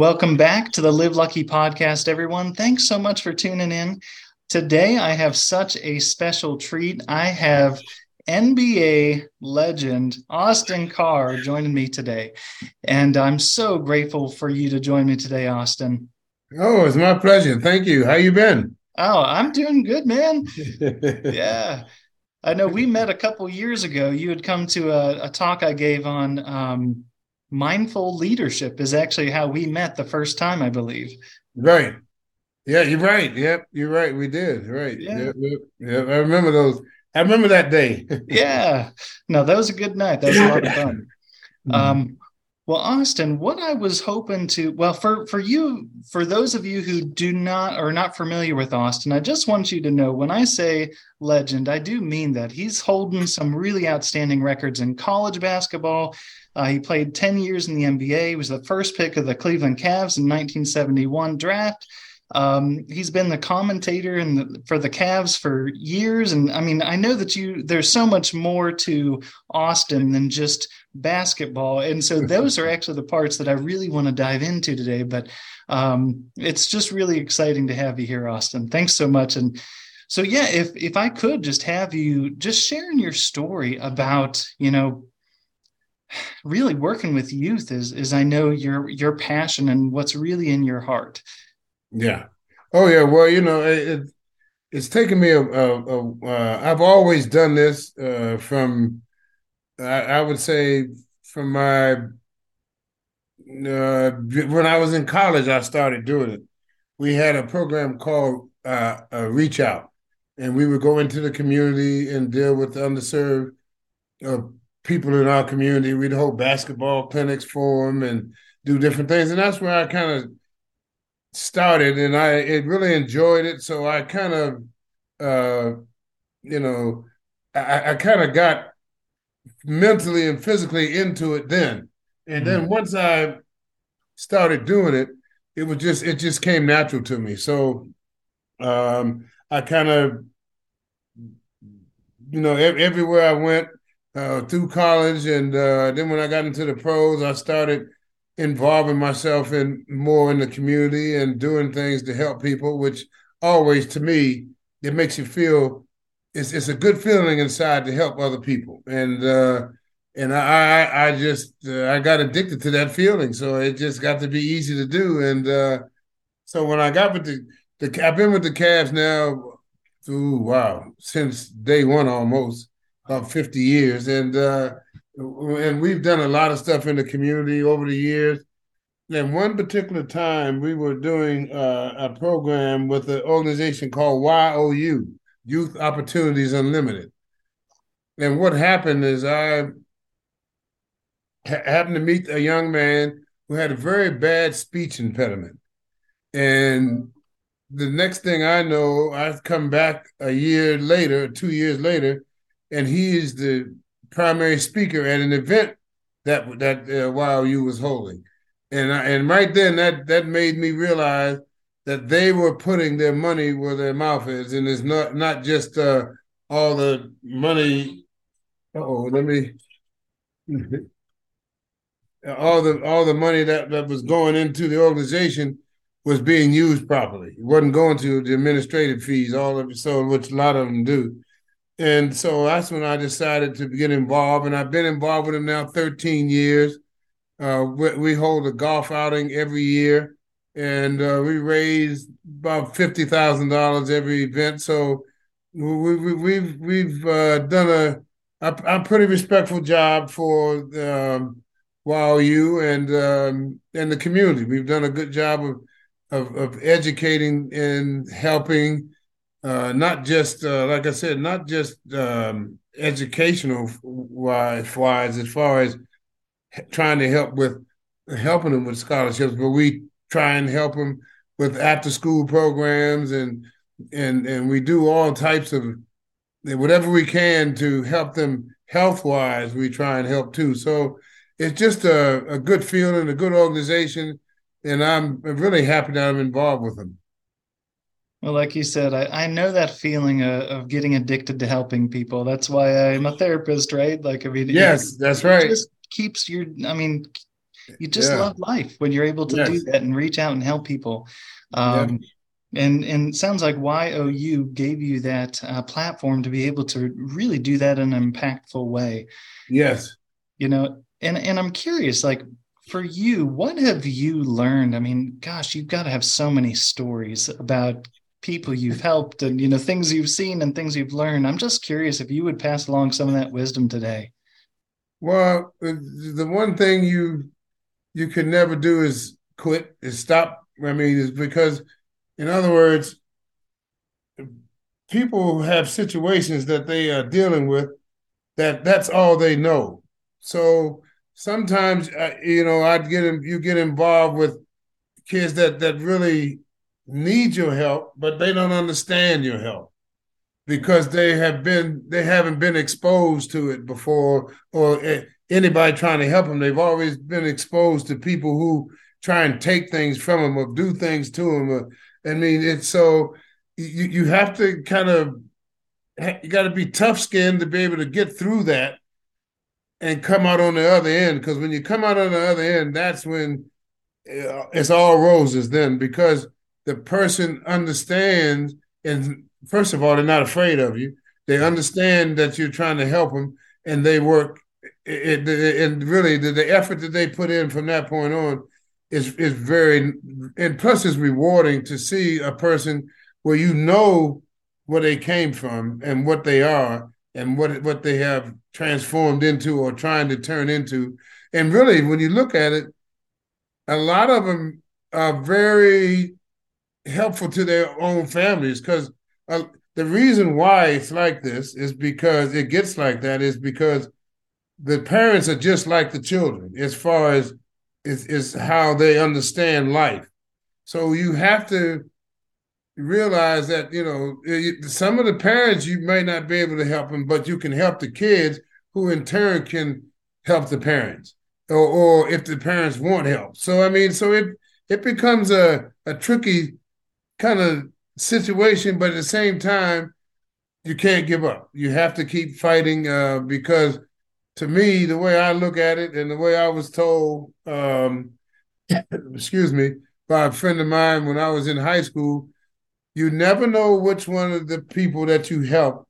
Welcome back to the Live Lucky podcast, everyone. Thanks so much for tuning in. Today, I have such a special treat. I have NBA legend Austin Carr joining me today. And I'm so grateful for you to join me today, Austin. Oh, it's my pleasure. Thank you. How you been? Oh, I'm doing good, man. yeah. I know we met a couple years ago. You had come to a, a talk I gave on um, mindful leadership is actually how we met the first time, I believe. Right. Yeah, you're right. Yep, you're right. We did. Right. Yeah. Yep, yep, yep. I remember those. I remember that day. yeah. No, that was a good night. That was a lot of fun. Mm-hmm. Um, well, Austin, what I was hoping to, well, for for you, for those of you who do not are not familiar with Austin, I just want you to know when I say legend, I do mean that he's holding some really outstanding records in college basketball. Uh, he played 10 years in the NBA. He was the first pick of the Cleveland Cavs in 1971 draft. Um, he's been the commentator in the, for the Cavs for years, and I mean, I know that you there's so much more to Austin than just basketball, and so those are actually the parts that I really want to dive into today. But um, it's just really exciting to have you here, Austin. Thanks so much, and so yeah, if if I could just have you just sharing your story about you know really working with youth is is I know your your passion and what's really in your heart. Yeah. Oh yeah. Well, you know, it, it's taken me a. a, a uh, I've always done this uh, from. I, I, would say from my. Uh, when I was in college, I started doing it. We had a program called uh, Reach Out, and we would go into the community and deal with the underserved uh, people in our community. We'd hold basketball clinics for them and do different things, and that's where I kind of started, and I it really enjoyed it. So I kind of, uh, you know, I, I kind of got mentally and physically into it then, and then mm-hmm. once I started doing it, it was just it just came natural to me. So um, I kind of, you know, everywhere I went uh, through college, and uh, then when I got into the pros, I started involving myself in more in the community and doing things to help people. Which always, to me, it makes you feel it's it's a good feeling inside to help other people, and uh, and I I just uh, I got addicted to that feeling, so it just got to be easy to do, and uh, so when I got with the the I've been with the Cavs now, ooh wow, since day one almost about 50 years. And uh, and we've done a lot of stuff in the community over the years. And one particular time, we were doing uh, a program with an organization called YOU, Youth Opportunities Unlimited. And what happened is I ha- happened to meet a young man who had a very bad speech impediment. And the next thing I know, I've come back a year later, two years later, and he is the primary speaker at an event that that uh, YOU was holding, and I, and right then that that made me realize that they were putting their money where their mouth is, and it's not not just uh, all the money. Oh, let me. all the all the money that, that was going into the organization was being used properly. It wasn't going to the administrative fees, all of so which a lot of them do. And so that's when I decided to get involved. And I've been involved with them now 13 years. Uh, we, we, hold a golf outing every year, and uh, we raise about fifty thousand dollars every event. So we, we, we've we've uh, done a, a, a pretty respectful job for um, YOU and um, and the community. We've done a good job of of, of educating and helping uh, not just uh, like I said, not just um, educational wise, wise as far as trying to help with helping them with scholarships, but we try and help them with after school programs and and and we do all types of whatever we can to help them health wise. We try and help too. So it's just a, a good feeling, a good organization, and I'm really happy that I'm involved with them. Well, like you said, I, I know that feeling of, of getting addicted to helping people. That's why I'm a therapist, right? Like, I mean, yes, that's right. just keeps your, I mean, you just yeah. love life when you're able to yes. do that and reach out and help people. Um, yeah. And and sounds like YOU gave you that uh, platform to be able to really do that in an impactful way. Yes. You know, and and I'm curious, like for you, what have you learned? I mean, gosh, you've got to have so many stories about people you've helped and you know things you've seen and things you've learned. I'm just curious if you would pass along some of that wisdom today. Well, the one thing you you can never do is quit, is stop. I mean, is because, in other words, people have situations that they are dealing with that that's all they know. So sometimes, uh, you know, I'd get you get involved with kids that that really need your help, but they don't understand your help because they have been they haven't been exposed to it before or anybody trying to help them. They've always been exposed to people who try and take things from them or do things to them. Or, I mean, it's so you you have to kind of you got to be tough skinned to be able to get through that and come out on the other end. Because when you come out on the other end, that's when uh, it's all roses. Then because the person understands, and first of all, they're not afraid of you. They understand that you're trying to help them, and they work it, it, and really the, the effort that they put in from that point on is is very and plus it's rewarding to see a person where you know where they came from and what they are and what what they have transformed into or trying to turn into and really when you look at it a lot of them are very helpful to their own families because uh, the reason why it's like this is because it gets like that is because the parents are just like the children as far as is, is how they understand life. So you have to realize that you know some of the parents you may not be able to help them, but you can help the kids, who in turn can help the parents, or, or if the parents want help. So I mean, so it it becomes a a tricky kind of situation, but at the same time, you can't give up. You have to keep fighting uh, because to me, the way I look at it and the way I was told, um, excuse me, by a friend of mine when I was in high school, you never know which one of the people that you help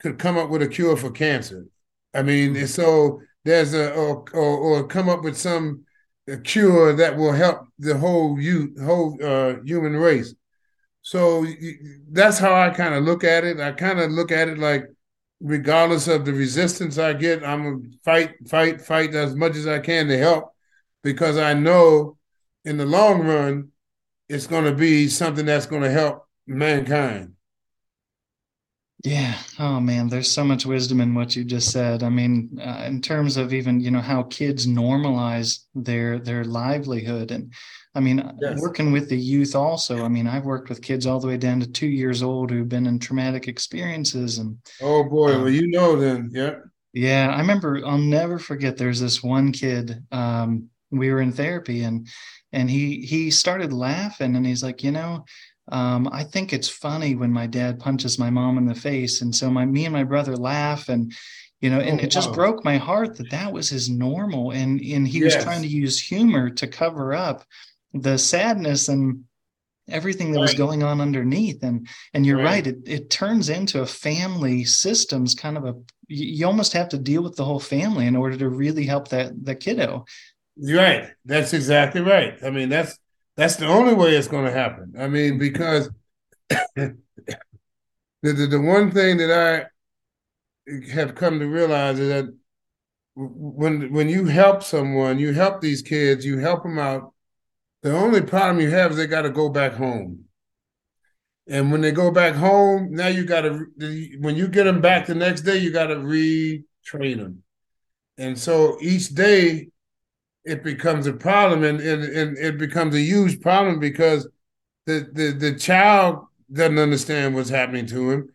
could come up with a cure for cancer. I mean, mm-hmm. so there's a or, or, or come up with some cure that will help the whole you whole uh, human race. So that's how I kind of look at it. I kind of look at it like regardless of the resistance I get, I'm gonna fight, fight, fight as much as I can to help because I know in the long run it's going to be something that's going to help mankind. Yeah. Oh man, there's so much wisdom in what you just said. I mean, uh, in terms of even you know how kids normalize their their livelihood, and I mean, yes. working with the youth also. I mean, I've worked with kids all the way down to two years old who've been in traumatic experiences, and oh boy, um, well you know then, yeah. Yeah, I remember. I'll never forget. There's this one kid. Um, we were in therapy, and and he he started laughing, and he's like, you know, um, I think it's funny when my dad punches my mom in the face, and so my me and my brother laugh, and you know, and oh, it just broke my heart that that was his normal, and and he yes. was trying to use humor to cover up the sadness and everything that right. was going on underneath and and you're right, right. It, it turns into a family systems kind of a you almost have to deal with the whole family in order to really help that that kiddo right that's exactly right i mean that's that's the only way it's going to happen. I mean, because the, the, the one thing that I have come to realize is that when when you help someone, you help these kids, you help them out. The only problem you have is they got to go back home. And when they go back home, now you got to when you get them back the next day, you got to retrain them. And so each day it becomes a problem and, and, and it becomes a huge problem because the the the child doesn't understand what's happening to him,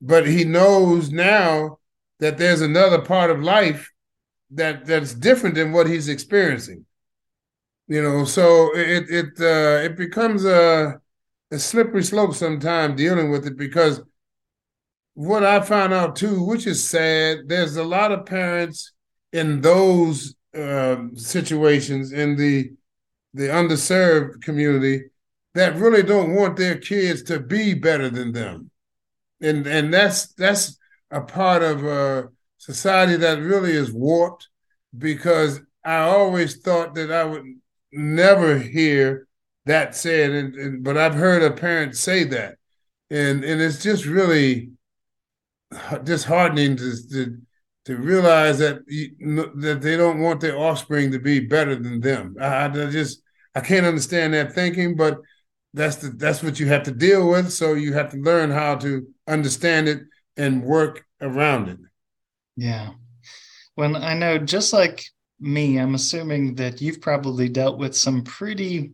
but he knows now that there's another part of life that that's different than what he's experiencing. You know, so it it uh, it becomes a a slippery slope sometimes dealing with it because what I found out too, which is sad, there's a lot of parents in those uh, situations in the the underserved community that really don't want their kids to be better than them, and and that's that's a part of a society that really is warped because I always thought that I would never hear that said, and, and, but I've heard a parent say that, and and it's just really disheartening to to, to realize that that they don't want their offspring to be better than them. I, I just I can't understand that thinking, but that's the that's what you have to deal with. So you have to learn how to understand it and work around it. Yeah. Well, I know just like me, I'm assuming that you've probably dealt with some pretty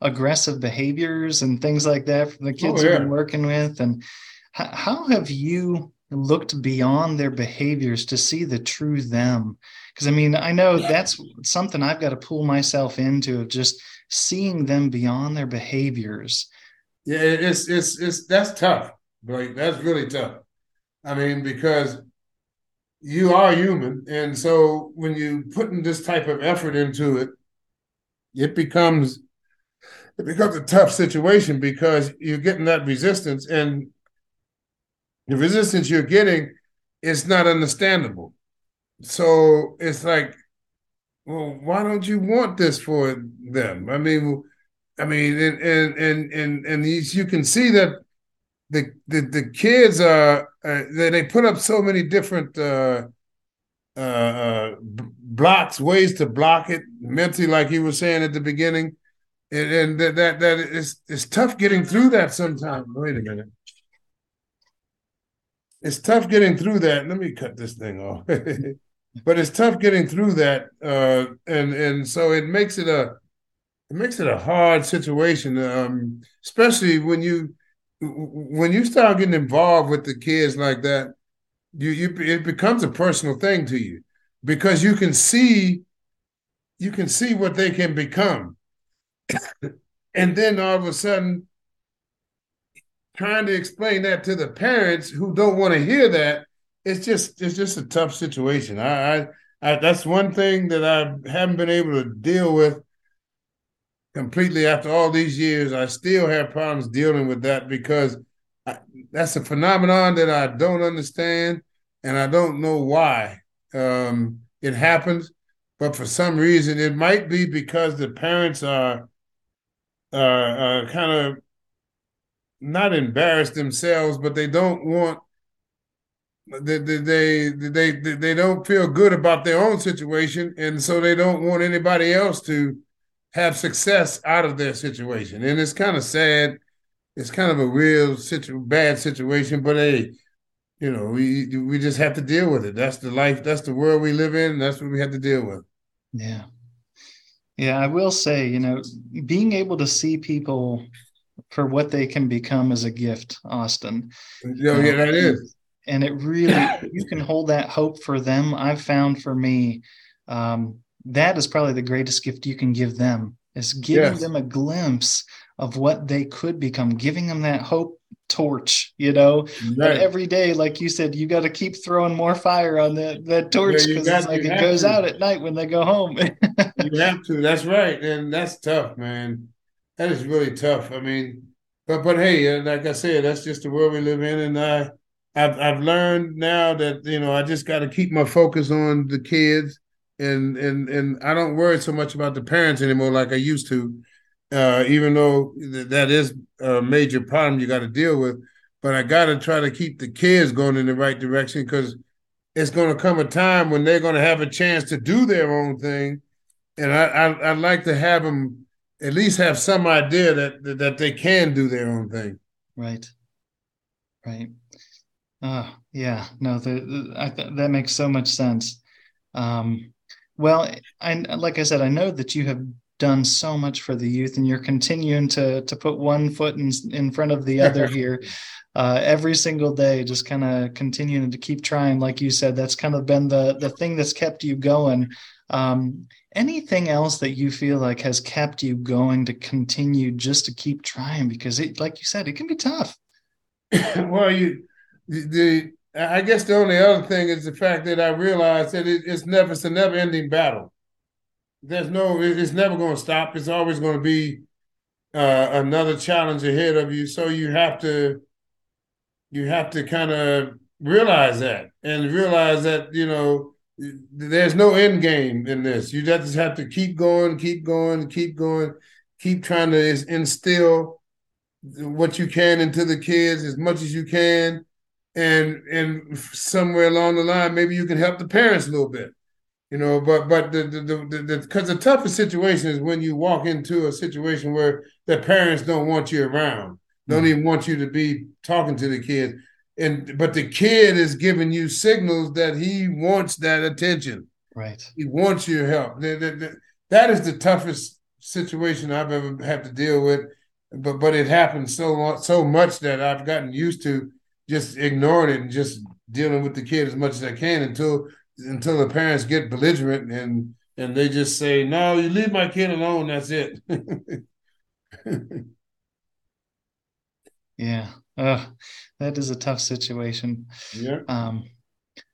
aggressive behaviors and things like that from the kids oh, yeah. you've been working with. And h- how have you looked beyond their behaviors to see the true them? Because I mean, I know that's something I've got to pull myself into of just seeing them beyond their behaviors. Yeah, it's it's it's that's tough. Like that's really tough. I mean, because you are human, and so when you putting this type of effort into it, it becomes it becomes a tough situation because you're getting that resistance, and the resistance you're getting is not understandable. So it's like, well, why don't you want this for them? I mean, I mean, and and and and, and you can see that the the, the kids are uh, they, they put up so many different uh, uh, uh blocks, ways to block it mentally, like you were saying at the beginning and, and that that that is it's tough getting through that sometimes. Wait a minute. It's tough getting through that. Let me cut this thing off. but it's tough getting through that, uh, and and so it makes it a it makes it a hard situation, um, especially when you when you start getting involved with the kids like that. You you it becomes a personal thing to you because you can see you can see what they can become and then all of a sudden, trying to explain that to the parents who don't want to hear that, it's just it's just a tough situation. I, I, I that's one thing that I haven't been able to deal with completely after all these years. I still have problems dealing with that because I, that's a phenomenon that I don't understand and I don't know why um, it happens. But for some reason, it might be because the parents are uh, uh, kind of not embarrass themselves, but they don't want they, they they they they don't feel good about their own situation, and so they don't want anybody else to have success out of their situation. And it's kind of sad. It's kind of a real situ- bad situation, but hey, you know, we we just have to deal with it. That's the life. That's the world we live in. that's what we have to deal with. Yeah. Yeah, I will say, you know, being able to see people for what they can become as a gift, Austin. Yeah, yeah, that is. And it really, you can hold that hope for them. I've found for me, um, that is probably the greatest gift you can give them is giving yes. them a glimpse of what they could become, giving them that hope torch, you know. Right. Every day, like you said, you got to keep throwing more fire on that that torch because yeah, like it goes to. out at night when they go home. you have to. That's right, and that's tough, man. That is really tough. I mean, but but hey, uh, like I said, that's just the world we live in, and I. I've I've learned now that you know I just got to keep my focus on the kids and and and I don't worry so much about the parents anymore like I used to uh, even though th- that is a major problem you got to deal with. But I got to try to keep the kids going in the right direction because it's going to come a time when they're going to have a chance to do their own thing, and I, I would like to have them at least have some idea that that they can do their own thing. Right. Right. Oh, yeah. No, the, the I, that makes so much sense. Um, well, I like I said, I know that you have done so much for the youth and you're continuing to to put one foot in, in front of the other here uh, every single day just kind of continuing to keep trying. Like you said that's kind of been the the thing that's kept you going. Um, anything else that you feel like has kept you going to continue just to keep trying? Because it like you said it can be tough. Well you the i guess the only other thing is the fact that i realized that it, it's never it's a never ending battle there's no it's never going to stop. It's always going to be uh, another challenge ahead of you. So you have to you have to kind of realize that and realize that you know there's no end game in this. You just have to keep going keep going keep going keep trying to instill what you can into the kids as much as you can. And and somewhere along the line maybe you can help the parents a little bit you know but but the the because the, the, the, toughest situation is when you walk into a situation where the parents don't want you around don't mm-hmm. even want you to be talking to the kids. And but the kid is giving you signals that he wants that attention. Right. He wants your help. That, that, that is the toughest situation i've ever had to deal with. But but it happens so so much that i've gotten used to just ignoring it and just dealing with the kid as much as i can until until the parents get belligerent and and they just say, "No, you leave my kid alone. That's it." yeah, uh, that is a tough situation. Yeah. Um,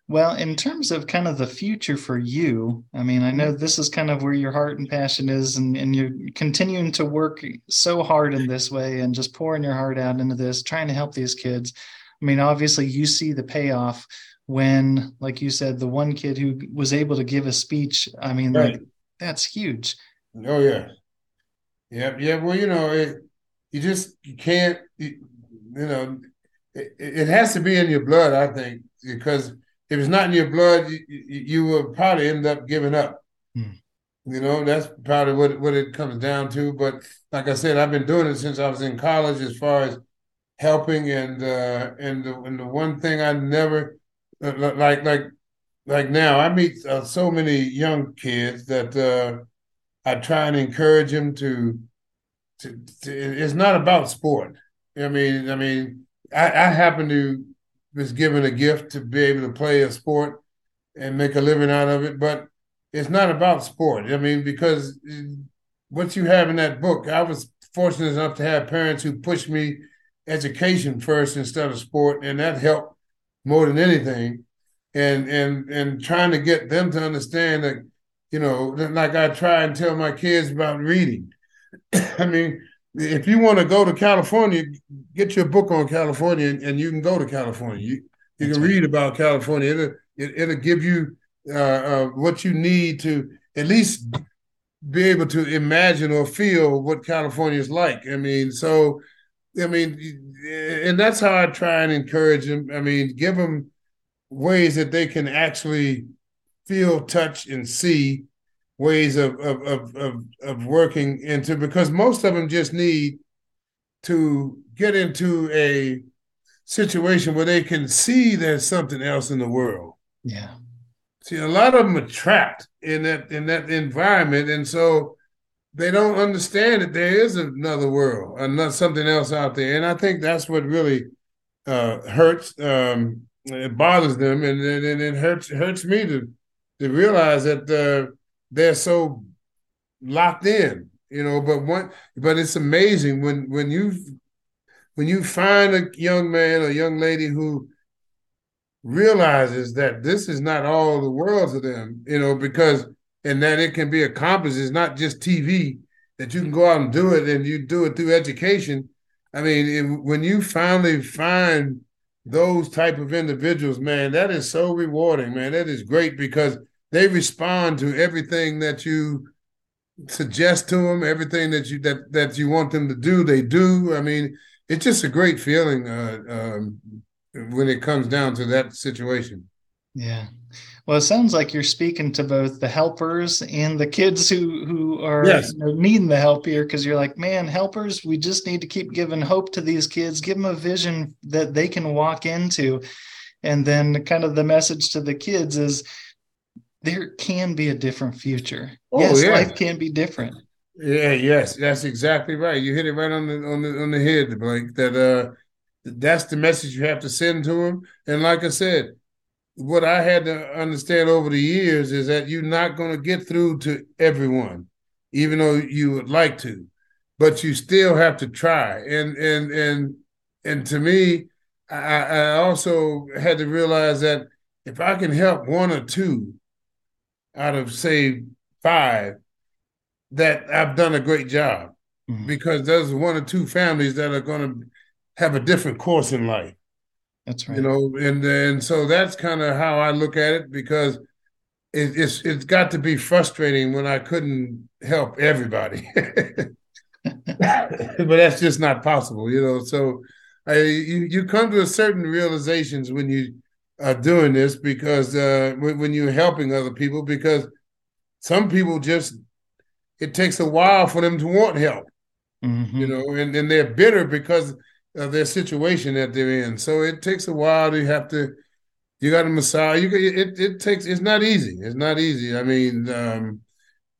well, in terms of kind of the future for you, I mean, I know mm-hmm. this is kind of where your heart and passion is, and, and you're continuing to work so hard in this way and just pouring your heart out into this, trying to help these kids. I mean, obviously, you see the payoff when, like you said, the one kid who was able to give a speech, I mean, right. like that's huge. Oh yeah, yeah, yeah. Well, you know, it, you just you can't, you, you know, it, it, has to be in your blood. I think because if it's not in your blood, you, you will probably end up giving up. Hmm. You know, that's probably what what it comes down to. But like I said, I've been doing it since I was in college, as far as helping and uh, and the and the one thing I never like like like now I meet uh, so many young kids that uh, I try and encourage them to, to, to, It's not about sport. I mean, I mean, I, I happen to was given a gift to be able to play a sport and make a living out of it, but it's not about sport. I mean, because what you have in that book, I was fortunate enough to have parents who pushed me education first instead of sport, and that helped more than anything, and and and trying to get them to understand that, you know, like I try and tell my kids about reading. I mean, if you want to go to California, get your book on California, and, and you can go to California. You you That's can right. read about California. It'll it, will give you uh, uh, what you need to at least be able to imagine or feel what California is like. I mean, so I mean, and that's how I try and encourage them. I mean, give them ways that they can actually feel, touch, and see ways of of of of, of working into because most of them just need to get into a situation where they can see there's something else in the world. Yeah. See, a lot of them are trapped in that in that environment, and so they don't understand that there is another world, another something else out there, and I think that's what really uh, hurts. Um, it bothers them, and, and, it hurts hurts me to to realize that uh, they're so locked in, you know. But one, but it's amazing when when you when you find a young man or young lady who realizes that this is not all the world to them, you know, because and that it can be accomplished. It's not just TV that you can go out and do it, and you do it through education. I mean, when you finally find those type of individuals, man, that is so rewarding, man. That is great because they respond to everything that you suggest to them, everything that you that that you want them to do, they do. I mean, it's just a great feeling uh, um, when it comes down to that situation. Yeah, well, it sounds like you're speaking to both the helpers and the kids who who are yes. you know, needing the help here because you're like, man, helpers, we just need to keep giving hope to these kids, give them a vision that they can walk into, and then kind of the message to the kids is there can be a different future. Oh, yes, yeah. life can be different. Yeah, yes, that's exactly right. You hit it right on the on the on the head, Blake. That uh, that's the message you have to send to them. And like I said, what I had to understand over the years is that you're not going to get through to everyone, even though you would like to, but you still have to try. And and and and to me, I, I also had to realize that if I can help one or two out of say five, that I've done a great job mm-hmm. because there's one or two families that are going to have a different course in life. That's right. You know, and and so that's kind of how I look at it because it, it's it's got to be frustrating when I couldn't help everybody, but that's just not possible. You know, so I, you you come to a certain realizations when you are doing this because uh, when, when you're helping other people because some people just it takes a while for them to want help. Mm-hmm. You know, and, and they're bitter because of their situation that they're in. So it takes a while to have to. You got to massage. You it it takes. It's not easy. It's not easy. I mean, um,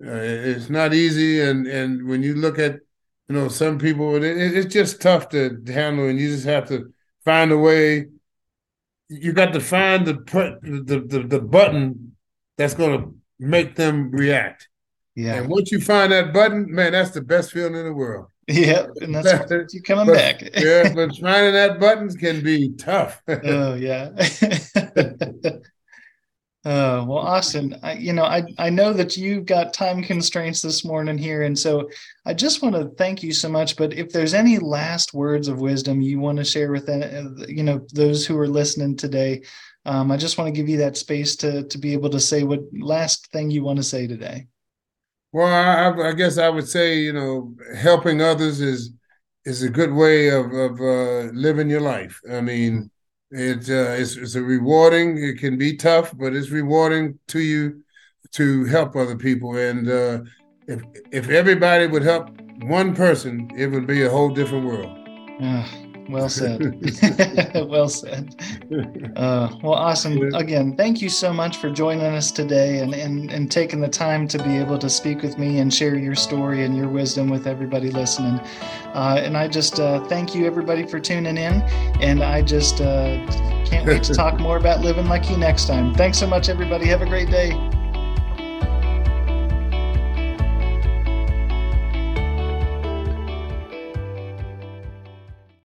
uh, it's not easy. And and when you look at, you know, some people, it, it's just tough to handle, and you just have to find a way. You got to find the the the, the button that's going to make them react. Yeah. And once you find that button, man, that's the best feeling in the world. Yeah, and that's what you coming but, back. yeah, but finding that buttons can be tough. oh yeah. Uh, well, Austin, I, you know, I, I know that you've got time constraints this morning here. And so I just want to thank you so much. But if there's any last words of wisdom you want to share with, uh, you know, those who are listening today, um, I just want to give you that space to, to be able to say what last thing you want to say today. Well, I, I, guess I would say you know helping others is is a good way of of uh, living your life. I mean, it uh, it's, it's a rewarding. It can be tough, but it's rewarding to you to help other people. And uh, if if everybody would help one person, it would be a whole different world. Uh, well said. well said. Uh, well, Austin. Again, thank you so much for joining us today and, and, and taking the time to be able to speak with me and share your story and your wisdom with everybody listening. Uh, and I just uh, thank you, everybody, for tuning in. And I just uh, can't wait to talk more about living like you next time. Thanks so much, everybody. Have a great day.